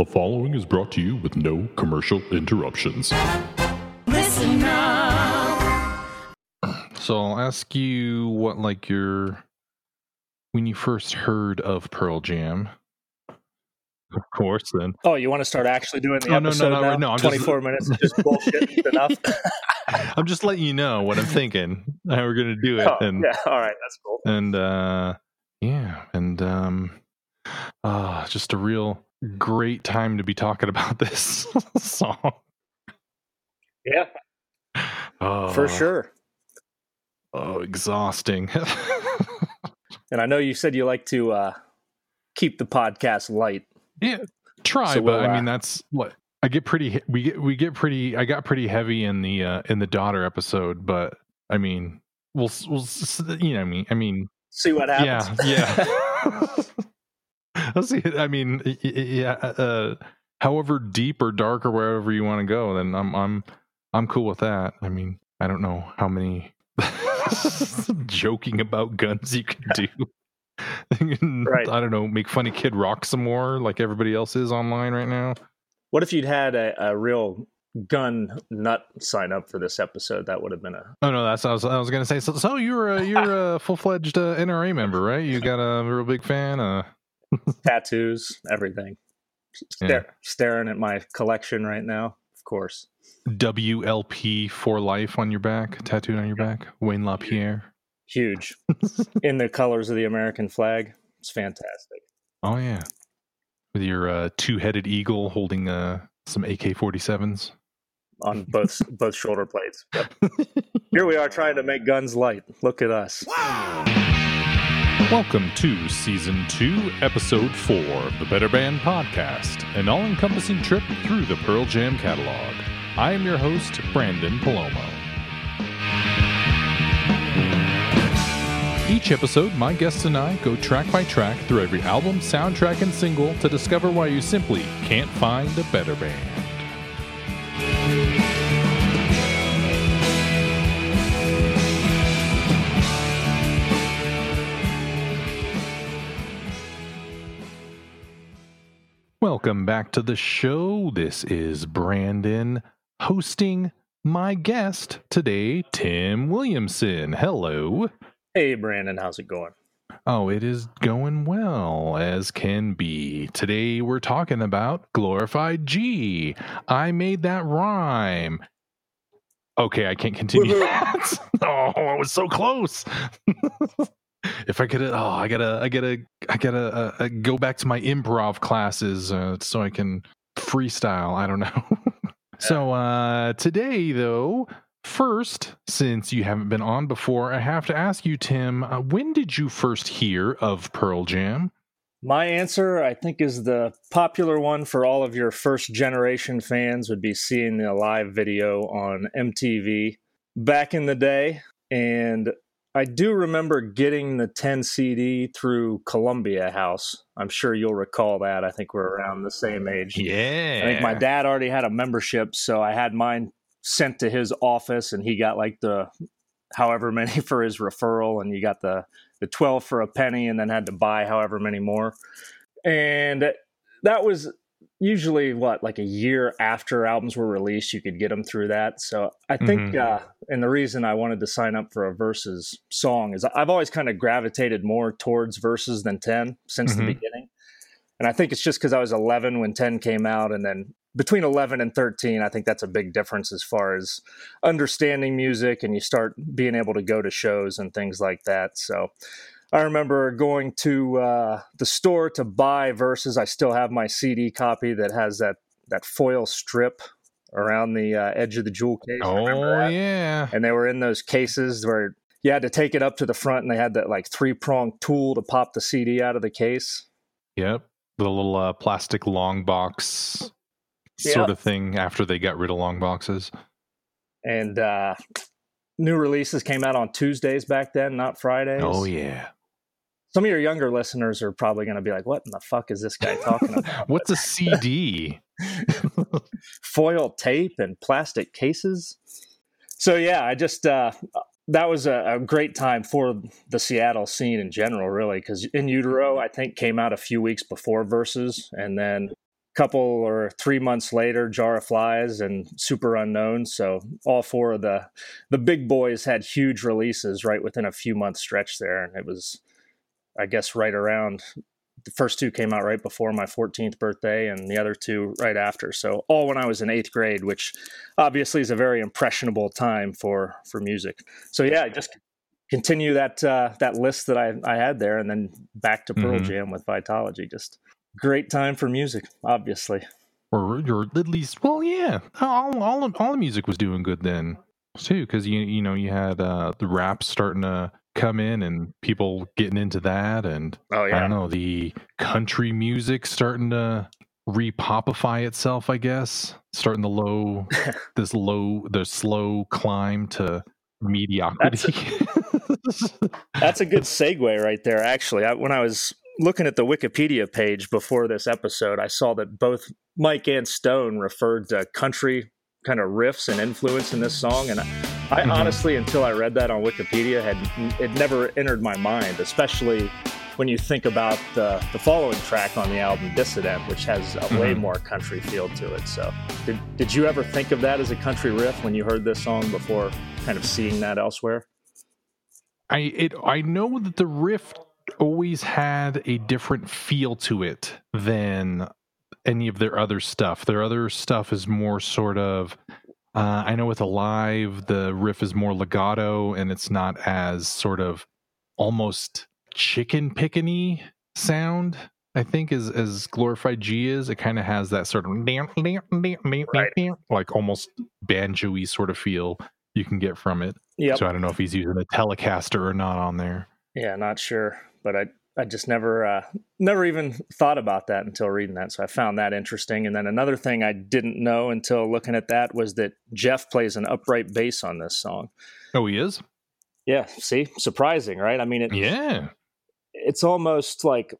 The following is brought to you with no commercial interruptions. Listen up. So I'll ask you what like your when you first heard of Pearl Jam. Of course, then. Oh, you want to start actually doing the Oh, no, no, episode no, now? no, I'm just- 24 minutes is just bullshit enough. I'm just letting you know what I'm thinking. How we're gonna do it, Oh, and yeah, all right, that's cool. and uh, yeah, and um, uh, just a real great time to be talking about this song. Yeah, Oh, for sure. Oh, exhausting. And I know you said you like to uh, keep the podcast light. Yeah, try, So but we'll, I mean uh, that's what I get pretty. We get we get pretty. I got pretty heavy in the uh in the daughter episode, but I mean, we'll we'll you know I mean. I mean, See what happens. yeah, yeah. I'll see. I mean, yeah. Uh, however deep or dark or wherever you want to go, then I'm I'm I'm cool with that. I mean, I don't know how many joking about guns you can do. Can, Right. I don't know. Make funny Kid Rock some more, like everybody else is online right now. what if you'd had a, a real gun nut sign up for this episode? That would have been a. Oh no, that's I was I was gonna say. So, so you're a you're a full fledged uh, NRA member, right? You got a real big fan. Uh, tattoos, everything. Stare, Staring at my collection right now, of course. WLP for life on your back, tattooed on your back. Wayne LaPierre. Huge. In the colors of the American flag. It's fantastic. Oh yeah, with your uh, two-headed eagle holding uh, some AK-47s. on both both shoulder plates. But here we are trying to make guns light. Look at us. Welcome to Season 2, Episode 4 of the Better Band Podcast, an all encompassing trip through the Pearl Jam catalog. I am your host, Branden Palomo. Each episode, my guests and I go track by track through every album, soundtrack, and single to discover why you simply can't find a better band. Welcome back to the show. This is Branden hosting my guest today, Tim Williamson. Hello. Hey Branden, how's it going? Oh, it is going well as can be. Today we're talking about Glorified G. I made that rhyme. Okay, I can't continue oh, I was so close. if I could, oh, I gotta, I gotta, I gotta uh, uh, go back to my improv classes uh, so I can freestyle. I don't know. so uh, today, though, First, since you haven't been on before, I have to ask you, Tim, uh, when did you first hear of Pearl Jam? My answer, I think, is the popular one for all of your first generation fans would be seeing the live video on MTV back in the day. And I do remember getting the 10 CD through Columbia House. I'm sure you'll recall that. I think we're around the same age. Yeah. I think my dad already had a membership, so I had mine sent to his office, and he got like the however many for his referral, and you got the the twelve for a penny, and then had to buy however many more, and that was usually what like a year after albums were released you could get them through that so i think Mhm. uh and the reason i wanted to sign up for a Versus song is i've always kind of gravitated more towards Versus than 10 since Mhm. the beginning and i think it's just because i was 11 when 10 came out and then between 11 and 13 i think that's a big difference as far as understanding music and you start being able to go to shows and things like that so I remember going to uh, the store to buy Versus. I still have my CD copy that has that that foil strip around the uh, edge of the jewel case. Oh, yeah. And they were in those cases where you had to take it up to the front, and they had that like three prong tool to pop the CD out of the case. Yep. The little uh, plastic long box sort Yeah. of thing after they got rid of long boxes. And uh, new releases came out on Tuesdays back then, not Fridays. Oh, yeah. Some of your younger listeners are probably going to be like, "What in the fuck is this guy talking about?" What's a CD? foil tape and plastic cases. So yeah, I just uh, that was a, a great time for the Seattle scene in general, really, because In Utero I think came out a few weeks before Versus, and then a couple or three months later, Jar of Flies and Superunknown. So all four of the the big boys had huge releases right within a few months stretch there, and it was, I guess, right around. The first two came out right before my 14th birthday, and the other two right after. So all when I was in eighth grade, which obviously is a very impressionable time for for music. So yeah, just continue that uh, that list that I, I had there, and then back to Pearl Mhm. Jam with Vitalogy. Just great time for music, obviously. or or at least well yeah all all all the music was doing good then too because you you know you had uh the rap starting to come in and people getting into that and Oh i don't know the country music starting to repopify itself i guess. Starting the low this low the slow climb to mediocrity. That's a good segue right there. Actually, I, when I was looking at the Wikipedia page before this episode, I saw that both Mike and Stone referred to country kind of riffs and influence in this song, and I, I Mhm. honestly, until I read that on Wikipedia, had it never entered my mind, especially when you think about the, the following track on the album, Dissident, which has a way Mhm. more country feel to it. So, did, did you ever think of that as a country riff when you heard this song before kind of seeing that elsewhere? I it I know that the riff always had a different feel to it than any of their other stuff. Their other stuff is more sort of uh, I know with Alive the riff is more legato and it's not as sort of almost chicken pickany sound. I think as as glorified G is, it kind of has that sort of Right. like almost banjo-y sort of feel you can get from it. So I don't know if he's using a Telecaster or not on there. Yeah, not sure, but I I just never uh, never even thought about that until reading that. So I found that interesting. And then another thing I didn't know until looking at that was that Jeff plays an upright bass on this song. Oh, he is. Yeah, see, surprising, right? I mean, it, Yeah. it's almost like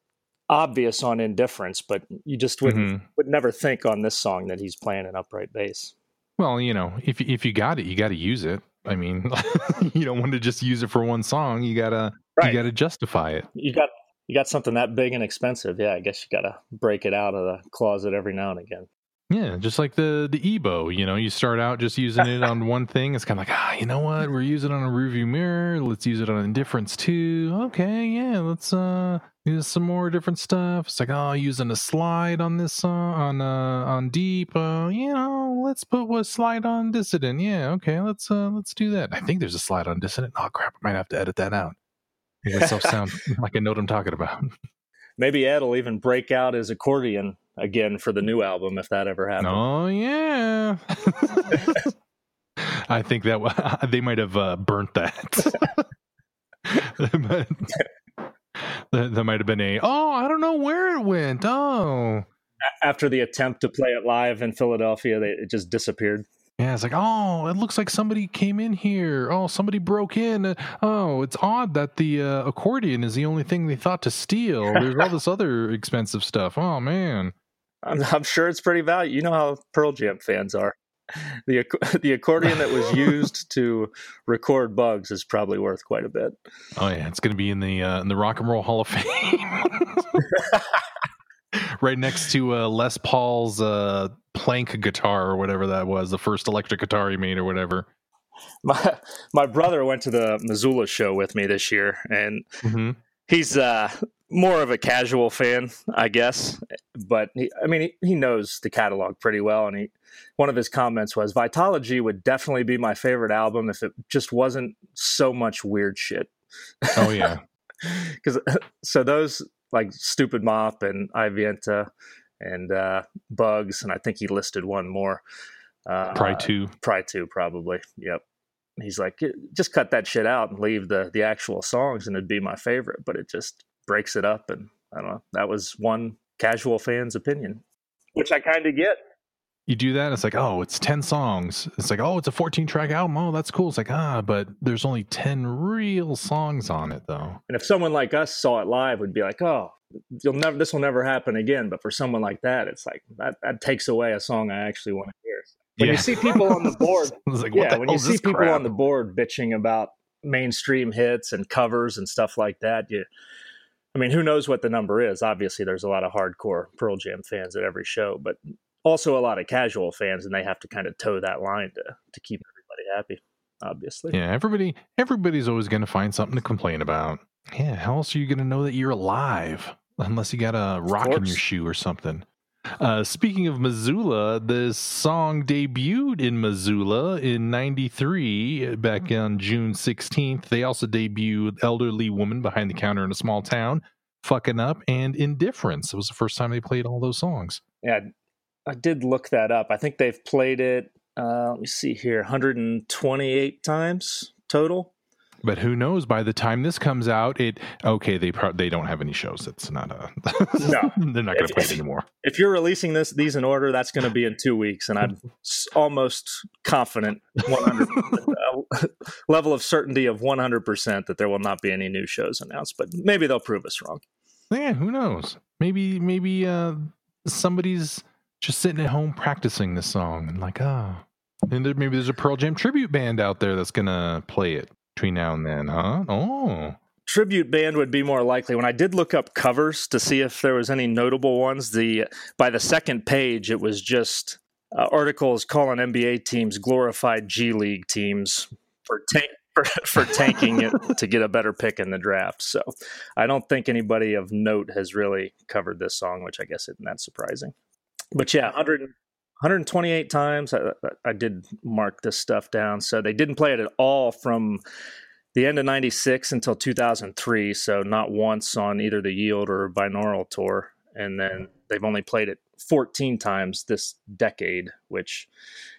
obvious on Indifference, but you just would Mhm. would never think on this song that he's playing an upright bass. Well, you know, if if you got it, you got to use it. I mean, you don't want to just use it for one song. You gotta Right. you gotta justify it. You got you got something that big and expensive. Yeah, I guess you got to break it out of the closet every now and again. Yeah, just like the the EBow. You know, you start out just using it on one thing. It's kind of like, ah, you know what? We're using it on a rearview mirror. Let's use it on indifference too. Okay, yeah, let's uh use some more different stuff. It's like, oh, using a slide on this song on uh on deep. Uh, you know, let's put what slide on dissident. Yeah, okay, let's uh let's do that. I think there's a slide on dissident. Oh crap, I might have to edit that out. Make myself sound like I know what I'm talking about. Maybe Ed will even break out his accordion again for the new album if that ever happens. Oh yeah. I think that they might have uh, burnt that that might have been a. Oh, I don't know where it went. Oh, After the attempt to play it live in Philadelphia, they, it just disappeared. Yeah. It's like, oh, it looks like somebody came in here. Oh, somebody broke in. Oh, it's odd that the uh, accordion is the only thing they thought to steal. There's all this other expensive stuff. Oh man. I'm, I'm sure it's pretty valuable. You know how Pearl Jam fans are. The the accordion that was used to record Bugs is probably worth quite a bit. Oh yeah, it's going to be in the uh, in the Rock and Roll Hall of Fame, right next to uh, Les Paul's uh, plank guitar or whatever that was, the first electric guitar he made or whatever. My my brother went to the Missoula show with me this year, and Mm-hmm. he's uh, more of a casual fan, I guess. But he, I mean, he, he knows the catalog pretty well, and he one of his comments was, "Vitalogy would definitely be my favorite album if it just wasn't so much weird shit." Oh yeah, because so those like stupid mop and Aye Davanita and uh, bugs, and I think he listed one more. Uh, probably two. Probably two, probably. Yep. He's like, just cut that shit out and leave the the actual songs, and it'd be my favorite. But it just breaks it up, and I don't know. That was one casual fan's opinion, which I kind of get. You do that, it's like, oh, it's ten songs. It's like, oh, it's a fourteen track album. Oh, that's cool. It's like, ah, but there's only ten real songs on it, though. And if someone like us saw it live, would be like, oh, you'll never, this will never happen again. But for someone like that, it's like that that takes away a song I actually want to hear. When Yeah. you see people on the board, like, what yeah, the when you see people crap? on the board bitching about mainstream hits and covers and stuff like that, you I mean, who knows what the number is? Obviously, there's a lot of hardcore Pearl Jam fans at every show, but also a lot of casual fans, and they have to kind of toe that line to to keep everybody happy. Obviously, Yeah, everybody everybody's always going to find something to complain about. Yeah, how else are you going to know that you're alive unless you got a rock in your shoe or something? Uh, speaking of Missoula, this song debuted in Missoula in '93 back on June 16th. They also debuted "Elderly Woman Behind the Counter in a Small Town," "Fucking Up," and "Indifference." It was the first time they played all those songs. yeah, I did look that up. I think they've played it. Uh, let me see here, 128 times total. But who knows? By the time this comes out, it okay. They pro- they don't have any shows. It's not a No. they're not going to play it anymore. If you're releasing this these in order, that's going to be in two weeks, and I'm almost confident, 100 uh, level of certainty of 100 percent that there will not be any new shows announced. But maybe they'll prove us wrong. Yeah, who knows? Maybe maybe uh somebody's just sitting at home practicing this song and like, oh, and there, maybe there's a Pearl Jam tribute band out there that's gonna play it between now and then, huh? Oh, tribute band would be more likely. When I did look up covers to see if there was any notable ones, the by the second page it was just uh, articles calling NBA teams glorified G League teams for tank. For, for tanking it to get a better pick in the draft. So I don't think anybody of note has really covered this song, which I guess isn't that surprising. But yeah, 100, 128 times. I, I did mark this stuff down. So they didn't play it at all from the end of 96 until 2003 so not once on either the yield or binaural tour and then they've only played it 14 times this decade which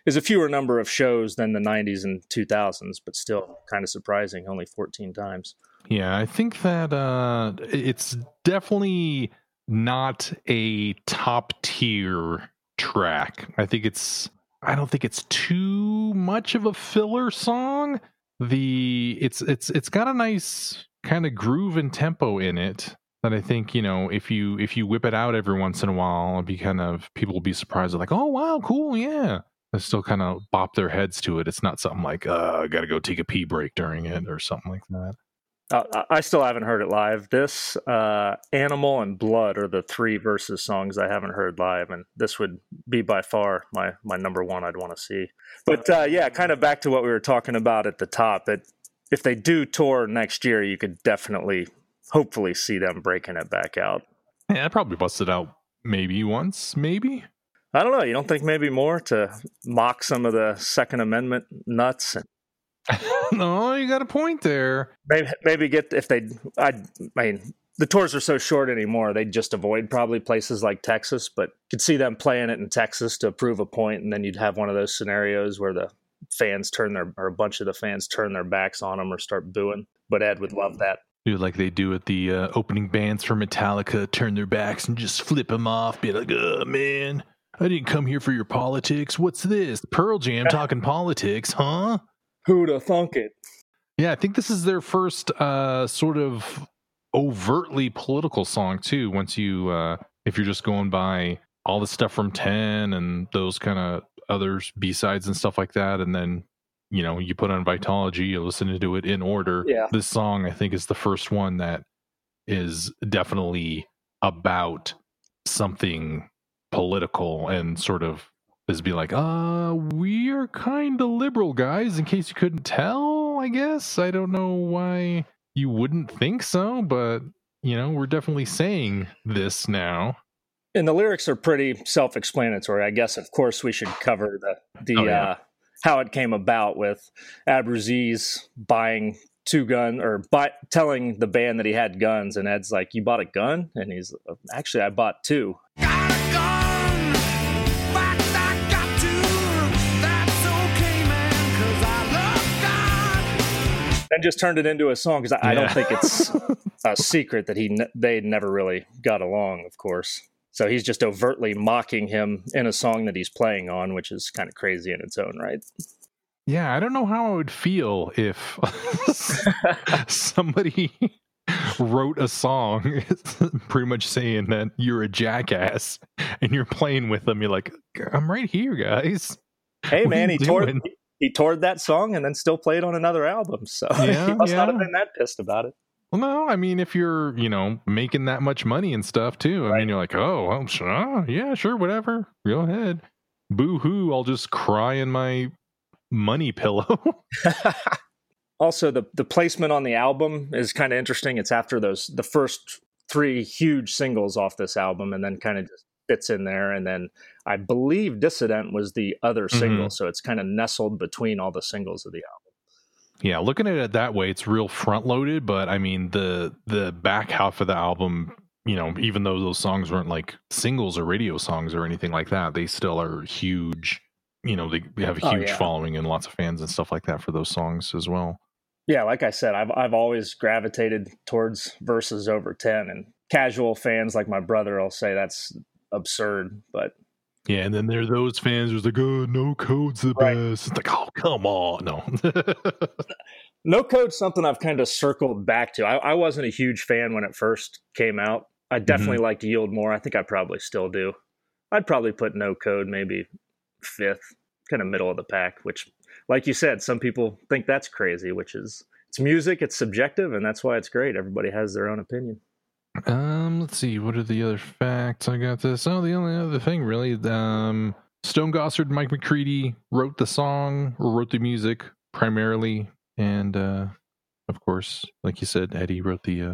is a fewer number of shows than the 90s and 2000s but still kind of surprising only 14 times yeah. I think that uh it's definitely not a top tier track. I think it's. I don't think it's too much of a filler song. the it's it's it's got a nice kind of groove and tempo in it that I think you know if you if you whip it out every once in a while, it'll be kind of people will be surprised like oh wow cool yeah they still kind of bop their heads to it. It's not something like uh, I got to go take a pee break during it or something like that. Uh, I I still haven't heard it live. This, uh, Animal, and Blood are the three Versus songs I haven't heard live, and this would be by far my my number one I'd want to see. But uh, yeah, kind of back to what we were talking about at the top. That if they do tour next year, you could definitely, hopefully, see them breaking it back out. Yeah, I probably busted out maybe once, maybe. I don't know. You don't think maybe more to mock some of the Second Amendment nuts and no, you got a point there. maybe maybe get if they I, I mean the tours are so short anymore they'd just avoid probably places like texas but could see them playing it in texas to prove a point and then you'd have one of those scenarios where the fans turn their or a bunch of the fans turn their backs on them or start booing but ed would love that Do like they do at the uh, opening bands for Metallica, turn their backs and just flip them off. Be like, "Oh man, I didn't come here for your politics. What's this? Pearl Jam talking politics, huh?" Who'd have thunk it Yeah, I think this is their first uh, sort of overtly political song too. Once you, uh, if you're just going by all the stuff from Ten and those kind of others B sides and stuff like that, and then you know you put on Vitalogy, you listen to it in order. Yeah. this song I think is the first one that is definitely about something political and sort of is be like, uh, we are kind of liberal guys, in case you couldn't tell, I guess. I don't know why you wouldn't think so, but, you know, we're definitely saying this now. and the lyrics are pretty self-explanatory i guess of course we should cover the the Oh, yeah. uh how it came about with Abbruzzese buying two gun or buy, telling the band that he had guns and Ed's like you bought a gun and he's actually I bought two and just turned it into a song because I, I don't think it's a secret that he they never really got along of course so he's just overtly mocking him in a song that he's playing on which is kind of crazy in its own right Yeah, I don't know how I would feel if somebody wrote a song pretty much saying that you're a jackass and you're playing with them. You're like, I'm right here, guys. Hey What man, he toured doing? He toured that song and then still played on another album. So Yeah, he must not have been that pissed about it. Well, no, I mean, if you're, you know, making that much money and stuff too, I Right. mean, you're like, oh, well, sure, uh, yeah, sure, whatever, go ahead. Boo hoo, I'll just cry in my money pillow. also, the the placement on the album is kind of interesting. It's after those the first three huge singles off this album, and then kind of just fits in there. And then I believe "Dissident" was the other single, mm-hmm. so it's kind of nestled between all the singles of the album. yeah, looking at it that way, it's real front loaded, but I mean, the the back half of the album, you know, even though those songs weren't like singles or radio songs or anything like that, they still are huge. You know, they, they have a Oh, huge yeah. following and lots of fans and stuff like that for those songs as well. Yeah, like I said, I've I've always gravitated towards Versus over ten, and casual fans like my brother will say that's absurd, but Yeah, and then there are those fans who's like, oh, no code's the Right. best. It's like, oh, come on. No. No Code's something I've kind of circled back to. I, I wasn't a huge fan when it first came out. I mm-hmm. definitely liked Yield more. I think I probably still do. I'd probably put No Code maybe fifth, kind of middle of the pack, which, like you said, some people think that's crazy, which is it's music, it's subjective, and that's why it's great. Everybody has their own opinion. Um, let's see. What are the other facts? I got this. Oh, the only other thing really, um, Stone Gossard and Mike McCready wrote the song or wrote the music primarily. And, uh, of course, like you said, Eddie wrote the uh,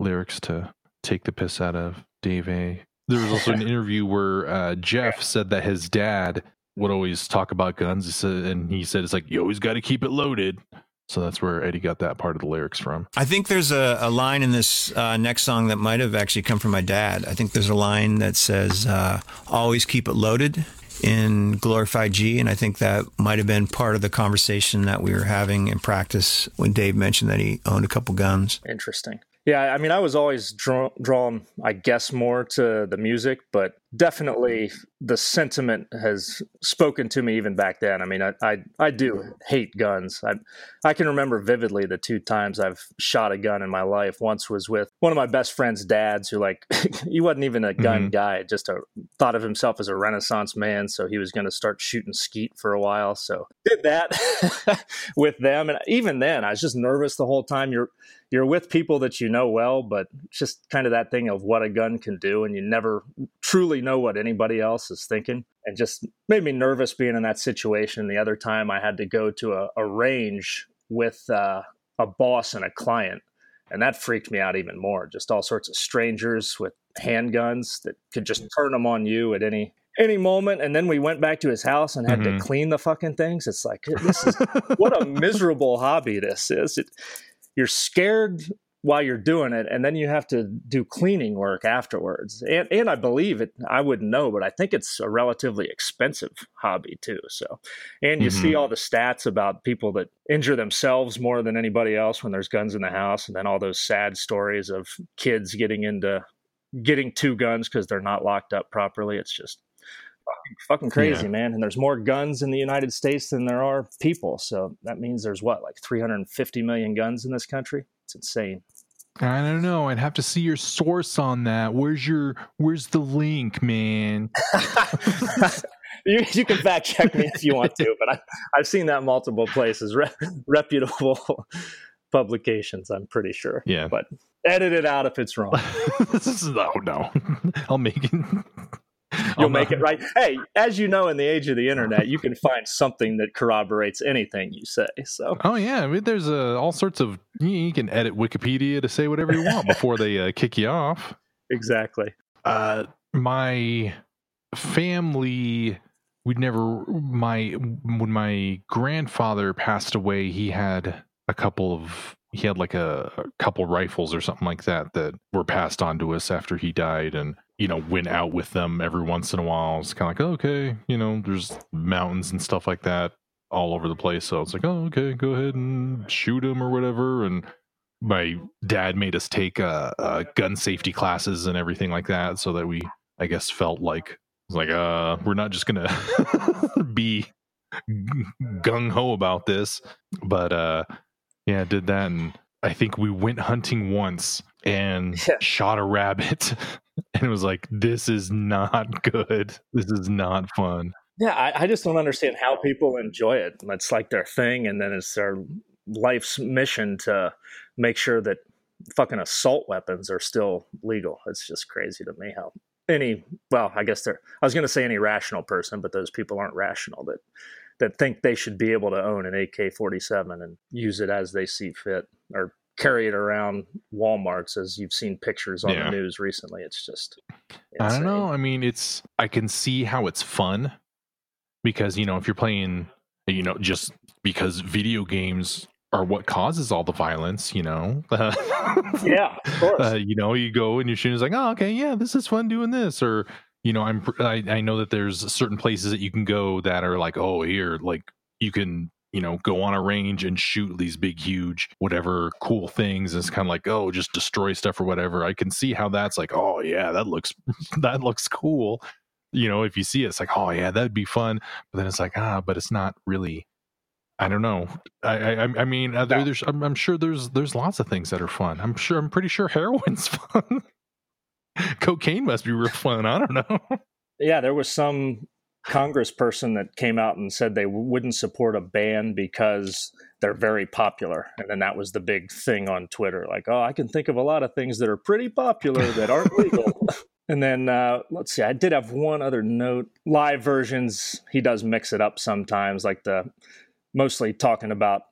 lyrics to take the piss out of Dave A. There was also an interview where uh, Jeff said that his dad would always talk about guns. And he said, it's like, you always got to keep it loaded. So that's where Eddie got that part of the lyrics from. I think there's a, a line in this uh, next song that might have actually come from my dad. I think there's a line that says, uh, always keep it loaded in Glorified G. And I think that might have been part of the conversation that we were having in practice when Dave mentioned that he owned a couple guns. Interesting. Yeah, I mean, I was always draw, drawn, I guess, more to the music, but definitely the sentiment has spoken to me even back then. I mean, I I, I do hate guns. I I can remember vividly the two times I've shot a gun in my life. Once was with one of my best friend's dads, who like he wasn't even a gun mm-hmm. guy, just a thought of himself as a Renaissance man, so he was going to start shooting skeet for a while. So did that with them, and even then, I was just nervous the whole time. You're you're with people that you know well, but it's just kind of that thing of what a gun can do, and you never truly know what anybody else is thinking. And just made me nervous being in that situation. The other time I had to go to a, a range with uh, a boss and a client, and that freaked me out even more. Just all sorts of strangers with handguns that could just turn them on you at any any moment. And then we went back to his house and had Mhm. to clean the fucking things. It's like this is what a miserable hobby this is. It, you're scared while you're doing it, and then you have to do cleaning work afterwards. And and I believe it. I wouldn't know, but I think it's a relatively expensive hobby too. So, and you see mm-hmm. all the stats about people that injure themselves more than anybody else when there's guns in the house, and then all those sad stories of kids getting into getting two guns because they're not locked up properly. It's just fucking, fucking crazy, Yeah. man. And there's more guns in the United States than there are people. So that means there's what, like 350 million guns in this country? It's insane. I don't know. I'd have to see your source on that. Where's your Where's the link, man? you, you can fact check me if you want to, but I, I've seen that multiple places, Re- reputable publications, I'm pretty sure. Yeah. But edit it out if it's wrong. this is no, no. I'll make it. You'll make it right. Hey, as you know, in the age of the internet, you can find something that corroborates anything you say. So Oh yeah, I mean, there's uh, all sorts of. You, you can edit Wikipedia to say whatever you want before they uh, kick you off. exactly. Uh, my family, we'd never. My when my grandfather passed away, he had a couple of. He had like a, a couple rifles or something like that that were passed on to us after he died, and you know went out with them every once in a while. It's kind of like okay, you know, there's mountains and stuff like that all over the place. So it's like, oh, okay, go ahead and shoot him or whatever. And my dad made us take uh, uh, gun safety classes and everything like that, so that we, I guess, felt like like, uh, we're not just gonna be gung ho about this, but uh, yeah, did that, and I think we went hunting once and Yeah. shot a rabbit. And it was like, this is not good. This is not fun. Yeah, I, I just don't understand how people enjoy it. It's like their thing, and then it's their life's mission to make sure that fucking assault weapons are still legal. It's just crazy to me how any well, I guess they're I was going to say any rational person, but those people aren't rational that that think they should be able to own an AK-47 and use it as they see fit or carry it around Walmarts as you've seen pictures on Yeah. the news recently. It's just I don't know. I mean, it's I can see how it's fun because you know if you're playing, you know, just because video games are what causes all the violence. You know, Yeah, of course. uh, you know, you go and you're shooting. It's like, oh, okay, yeah, this is fun doing this, or you know, I'm I, I know that there's certain places that you can go that are like, oh, here, like you can. You know, go on a range and shoot these big, huge, whatever cool things. It's kind of like, oh, just destroy stuff or whatever. I can see how that's like, oh yeah, that looks that looks cool. You know, if you see it, it's like, oh yeah, that'd be fun. But then it's like, ah, but it's not really. I don't know. I I, I mean, there, there's I'm, I'm sure there's there's lots of things that are fun. I'm sure I'm pretty sure heroin's fun. Cocaine must be real fun. I don't know. Yeah, there was some congressperson that came out and said they wouldn't support a ban because they're very popular. And then that was the big thing on Twitter like, oh, I can think of a lot of things that are pretty popular that aren't legal. and then uh, let's see, I did have one other note. Live versions, he does mix it up sometimes, like the mostly talking about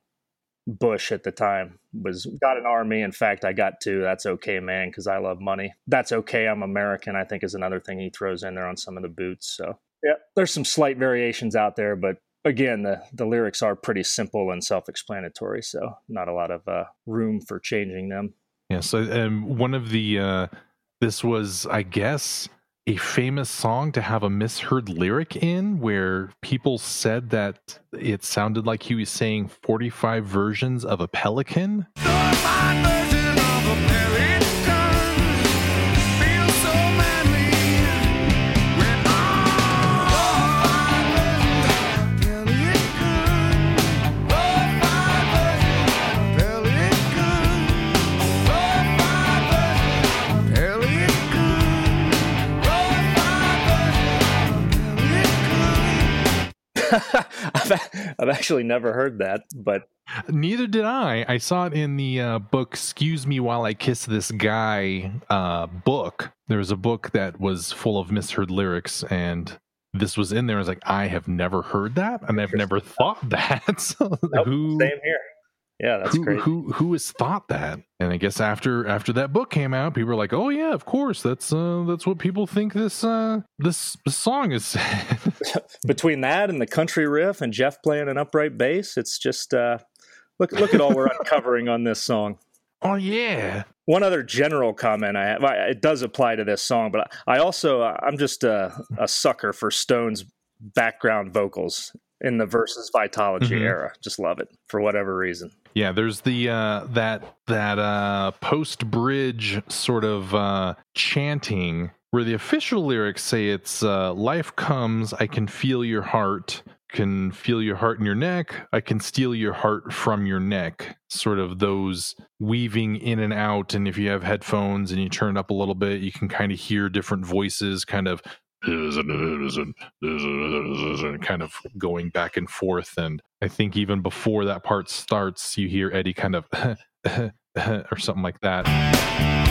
Bush at the time was got an army. In fact, I got two. That's okay, man, because I love money. That's okay. I'm American. I think is another thing he throws in there on some of the boots. So yeah, there's some slight variations out there, but again, the the lyrics are pretty simple and self-explanatory. So not a lot of uh, room for changing them. Yeah. So um, one of the uh, this was, I guess, a famous song to have a misheard lyric in, where people said that it sounded like he was saying 45 versions of a pelican. I've, actually never heard that, but Neither did I. I saw it in the uh, book "Excuse Me While I Kiss This Guy" uh, book. There was a book that was full of misheard lyrics, and this was in there. I was like, I have never heard that, and I've never thought that. So nope, who, same here. Yeah, that's who, crazy. who who has thought that? And I guess after after that book came out, people were like, "Oh yeah, of course. That's uh, that's what people think this uh, this, song is." between that and the country riff and Jeff playing an upright bass, it's just uh, look look at all we're uncovering on this song. oh yeah, One other general comment I have, it does apply to this song, but I also uh, I'm just a, a sucker for Stone's background vocals in the versus Vitalogy Mhm. era. Just love it for whatever reason. Yeah, there's the uh that that uh post bridge sort of uh chanting where the official lyrics say it's uh life comes, I can feel your heart, can feel your heart in your neck, I can steal your heart from your neck. Sort of those weaving in and out and if you have headphones and you turn it up a little bit, you can kind of hear different voices kind of kind of going back and forth and I think even before that part starts, you hear Eddie kind of or something like that.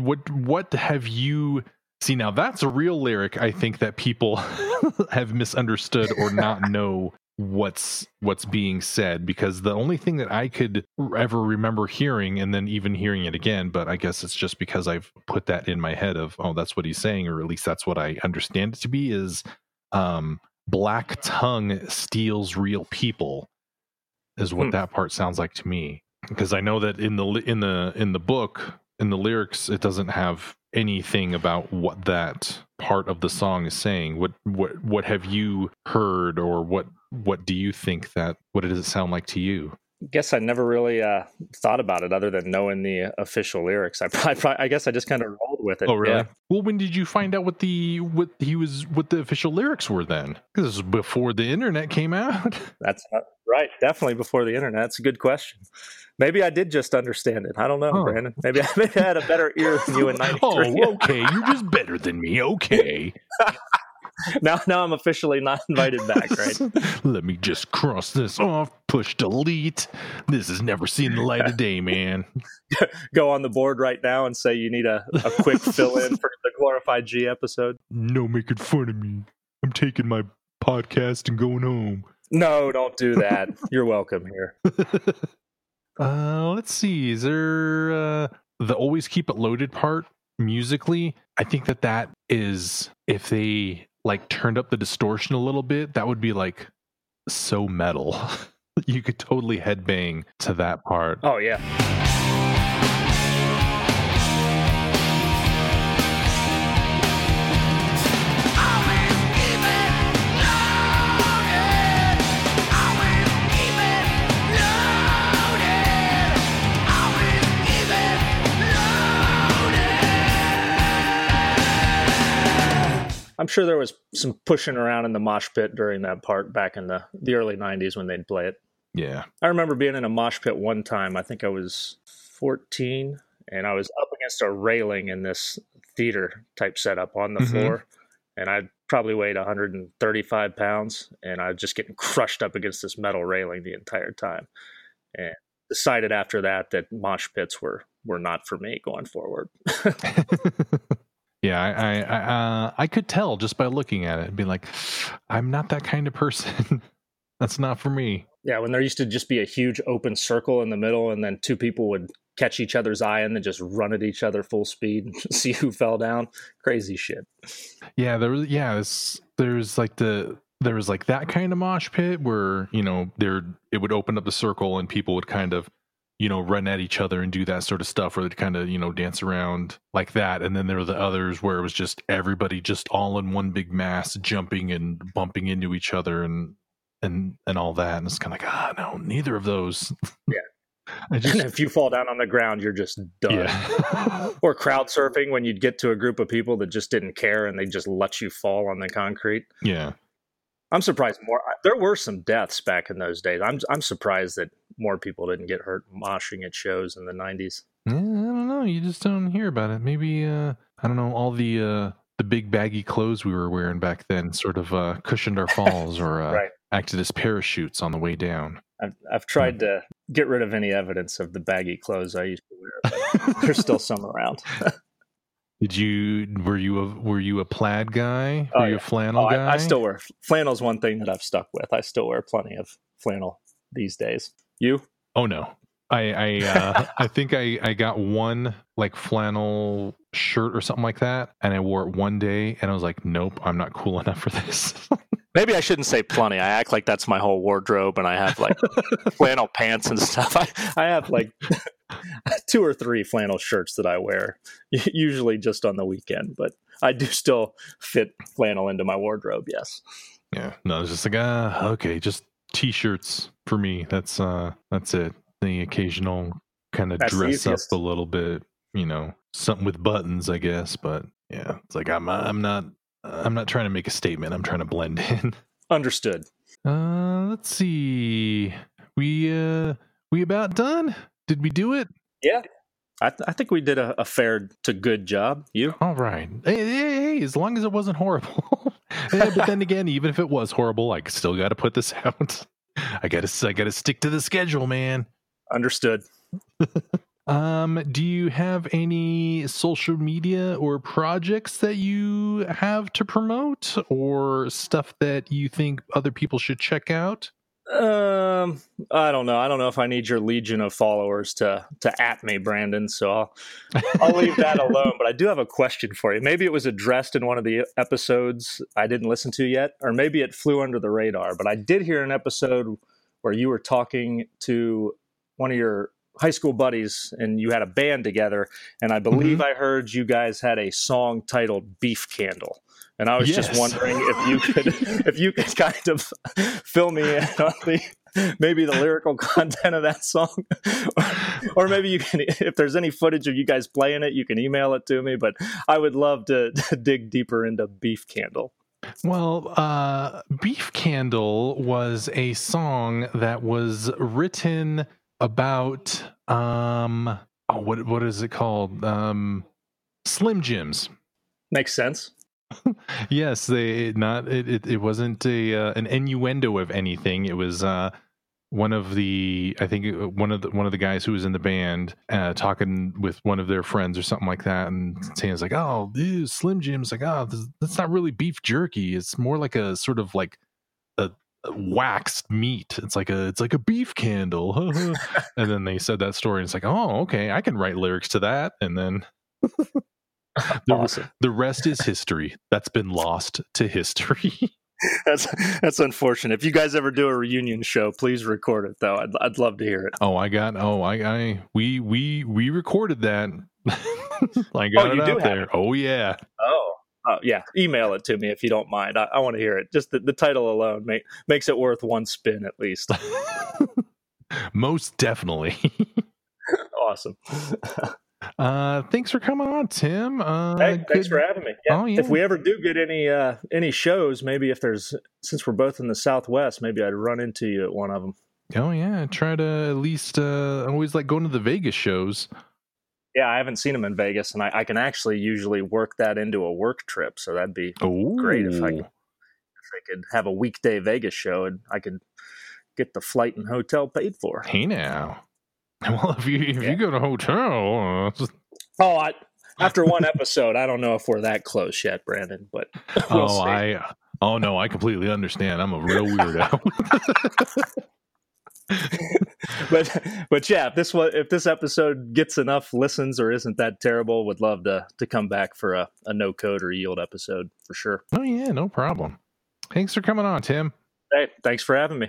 What what what have you see? Now, that's a real lyric. I think that people have misunderstood or not know what's what's being said because the only thing that I could ever remember hearing and then even hearing it again, but I guess it's just because I've put that in my head of oh that's what he's saying or at least that's what I understand it to be is um black tongue steals real people is what Hmm. that part sounds like to me because I know that in the in the in the book in the lyrics it doesn't have anything about what that part of the song is saying. What what what have you heard, or what what do you think that what does it sound like to you? Guess I never really uh, thought about it other than knowing the official lyrics. I, probably, I guess I just kind of rolled with it. Oh, really? Yeah. Well, when did you find out what the what he was what the official lyrics were then? Because this was before the internet came out. That's uh, right. Definitely before the internet. That's a good question. Maybe I did just understand it. I don't know. Branden. Maybe, I, maybe I had a better ear than you in '93. oh, okay. You're just better than me. Okay. now, now I'm officially not invited back. Right? Let me just cross this off. Push delete. This has never seen the light of day, man. Go on the board right now and say you need a, a quick fill in for the glorified G episode. No making fun of me. I'm taking my podcast and going home. No, don't do that. You're welcome here. Uh, let's see. Is there uh, the always keep it loaded part musically? I think that that is if they like turned up the distortion a little bit, that would be like so metal. you could totally headbang to that part. Oh yeah. I'm sure there was some pushing around in the mosh pit during that part back in the, the early 90s when they'd play it. Yeah. I remember being in a mosh pit one time. I think I was 14, and I was up against a railing in this theater type setup on the Mhm. floor, and I probably weighed 135 pounds, and I was just getting crushed up against this metal railing the entire time, and decided after that that mosh pits were were not for me going forward. yeah, I I I, uh, I could tell just by looking at it and be like, I'm not that kind of person. That's not for me. Yeah, when there used to just be a huge open circle in the middle, and then two people would catch each other's eye and then just run at each other full speed and see who fell down. Crazy shit. Yeah, there was yeah, it's, there's like the there was like that kind of mosh pit where you know there it would open up the circle and people would kind of you know run at each other and do that sort of stuff where they'd kind of you know dance around like that and then there were the others where it was just everybody just all in one big mass jumping and bumping into each other and and and all that and it's kind of like ah no neither of those Yeah. I just if you fall down on the ground, you're just done. yeah Or crowd surfing when you'd get to a group of people that just didn't care and they just let you fall on the concrete. yeah I'm surprised more. There were some deaths back in those days. I'm I'm surprised that more people didn't get hurt moshing at shows in the 90s. Yeah, I don't know. You just don't hear about it. Maybe uh I don't know, all the uh the big baggy clothes we were wearing back then sort of uh cushioned our falls or uh Right. acted as parachutes on the way down. I've I've tried to get rid of any evidence of the baggy clothes I used to wear. But there's still some around. Did you were you a were you a plaid guy? Oh, were you yeah. a flannel Oh, guy? I, I still wear flannel's one thing that I've stuck with. I still wear plenty of flannel these days. You? Oh no. I I uh I think I I got one like flannel shirt or something like that and I wore it one day and I was like, "Nope, I'm not cool enough for this." Maybe I shouldn't say plenty. I act like that's my whole wardrobe, and I have like flannel pants and stuff. I, I have like two or three flannel shirts that I wear, usually just on the weekend. But I do still fit flannel into my wardrobe. Yes. Yeah, no, it's just like ah, okay, just t-shirts for me. That's uh, that's it. The occasional kind of dress up a little bit, you know, something with buttons, I guess. But yeah, it's like I'm I'm not I'm not trying to make a statement. I'm trying to blend in. Understood. Uh, let's see. We uh, we about done? Did we do it? Yeah. I, th- I think we did a, a fair to good job. You? All right. Hey, hey, hey, as long as it wasn't horrible. Eh, but then again, even if it was horrible, I still got to put this out. I got to I got to stick to the schedule, man. Understood. Um, do you have any social media or projects that you have to promote or stuff that you think other people should check out? Um, I don't know. I don't know if I need your legion of followers to to at me, Branden. So I'll I'll leave that alone. But I do have a question for you. Maybe it was addressed in one of the episodes I didn't listen to yet, or maybe it flew under the radar. But I did hear an episode where you were talking to one of your high school buddies, and you had a band together. And I believe I heard you guys had a song titled "Beef Candle." And I was just wondering if you could, if you could kind of fill me in on the maybe the lyrical content of that song, or maybe you can, if there's any footage of you guys playing it, you can email it to me. But I would love to, to dig deeper into "Beef Candle." Well, uh, Beef Candle was a song that was written about um oh what what is it called? Um Slim Jims. Makes sense. Yes, they not it it, it wasn't a uh, an innuendo of anything. It was uh one of the I think uh, one of the one of the guys who was in the band uh, talking with one of their friends or something like that, and saying like, "Oh, ew, Slim Jim's like, oh, this, that's not really beef jerky. It's more like a sort of like a waxed meat. It's like a it's like a beef candle." and then they said that story, and it's like, "Oh, okay, I can write lyrics to that." And then the, Awesome. the rest is history. That's been lost to history. That's that's unfortunate. If you guys ever do a reunion show, please record it though. I'd I'd love to hear it. Oh, I got. Oh, I, I we we we recorded that. I oh, got Oh, it out there. Oh yeah. Oh. Oh yeah, email it to me if you don't mind. I, I want to hear it. Just the, the title alone make, makes it worth one spin at least. Most definitely. awesome. Uh, thanks for coming on, Tim. Uh, Hey, thanks good- for having me. Yeah. Oh, yeah. If we ever do get any uh, any shows, maybe if there's since we're both in the Southwest, maybe I'd run into you at one of them. Oh yeah. Try to at least. Uh, I always like going to the Vegas shows. Yeah, I haven't seen them in Vegas, and I, I can actually usually work that into a work trip. So that'd be Oh, Great if I could- if I could have a weekday Vegas show and I could get the flight and hotel paid for. Hey now. Well, if you if Yeah. you go to a hotel, uh, Oh, I, after one episode, I don't know if we're that close yet, Branden. But we'll oh, see. I. Oh no, I completely understand. I'm a real weirdo. but but yeah, if this was if this episode gets enough listens or isn't that terrible, would love to to come back for a, a no code or yield episode for sure. oh yeah, no problem. Thanks for coming on, Tim. Hey, thanks for having me.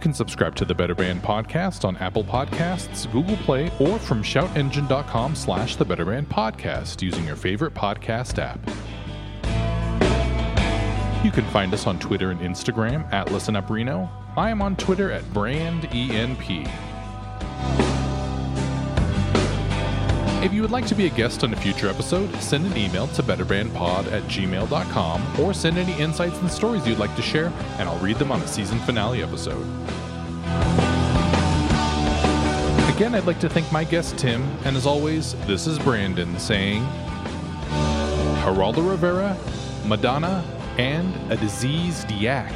Can subscribe to the Better Band podcast on Apple Podcasts, Google Play, or from shoutengine.com slash the Better Band podcast using your favorite podcast app. You can find us on Twitter and Instagram at ListenUpReno. I am on Twitter at BrandENP. If you would like to be a guest on a future episode, send an email to betterbandpod at gmail.com or send any insights and stories you'd like to share, and I'll read them on a season finale episode. Again, I'd like to thank my guest Tim, and as always, this is Branden saying Geraldo Rivera, Madonna, and a diseased yak.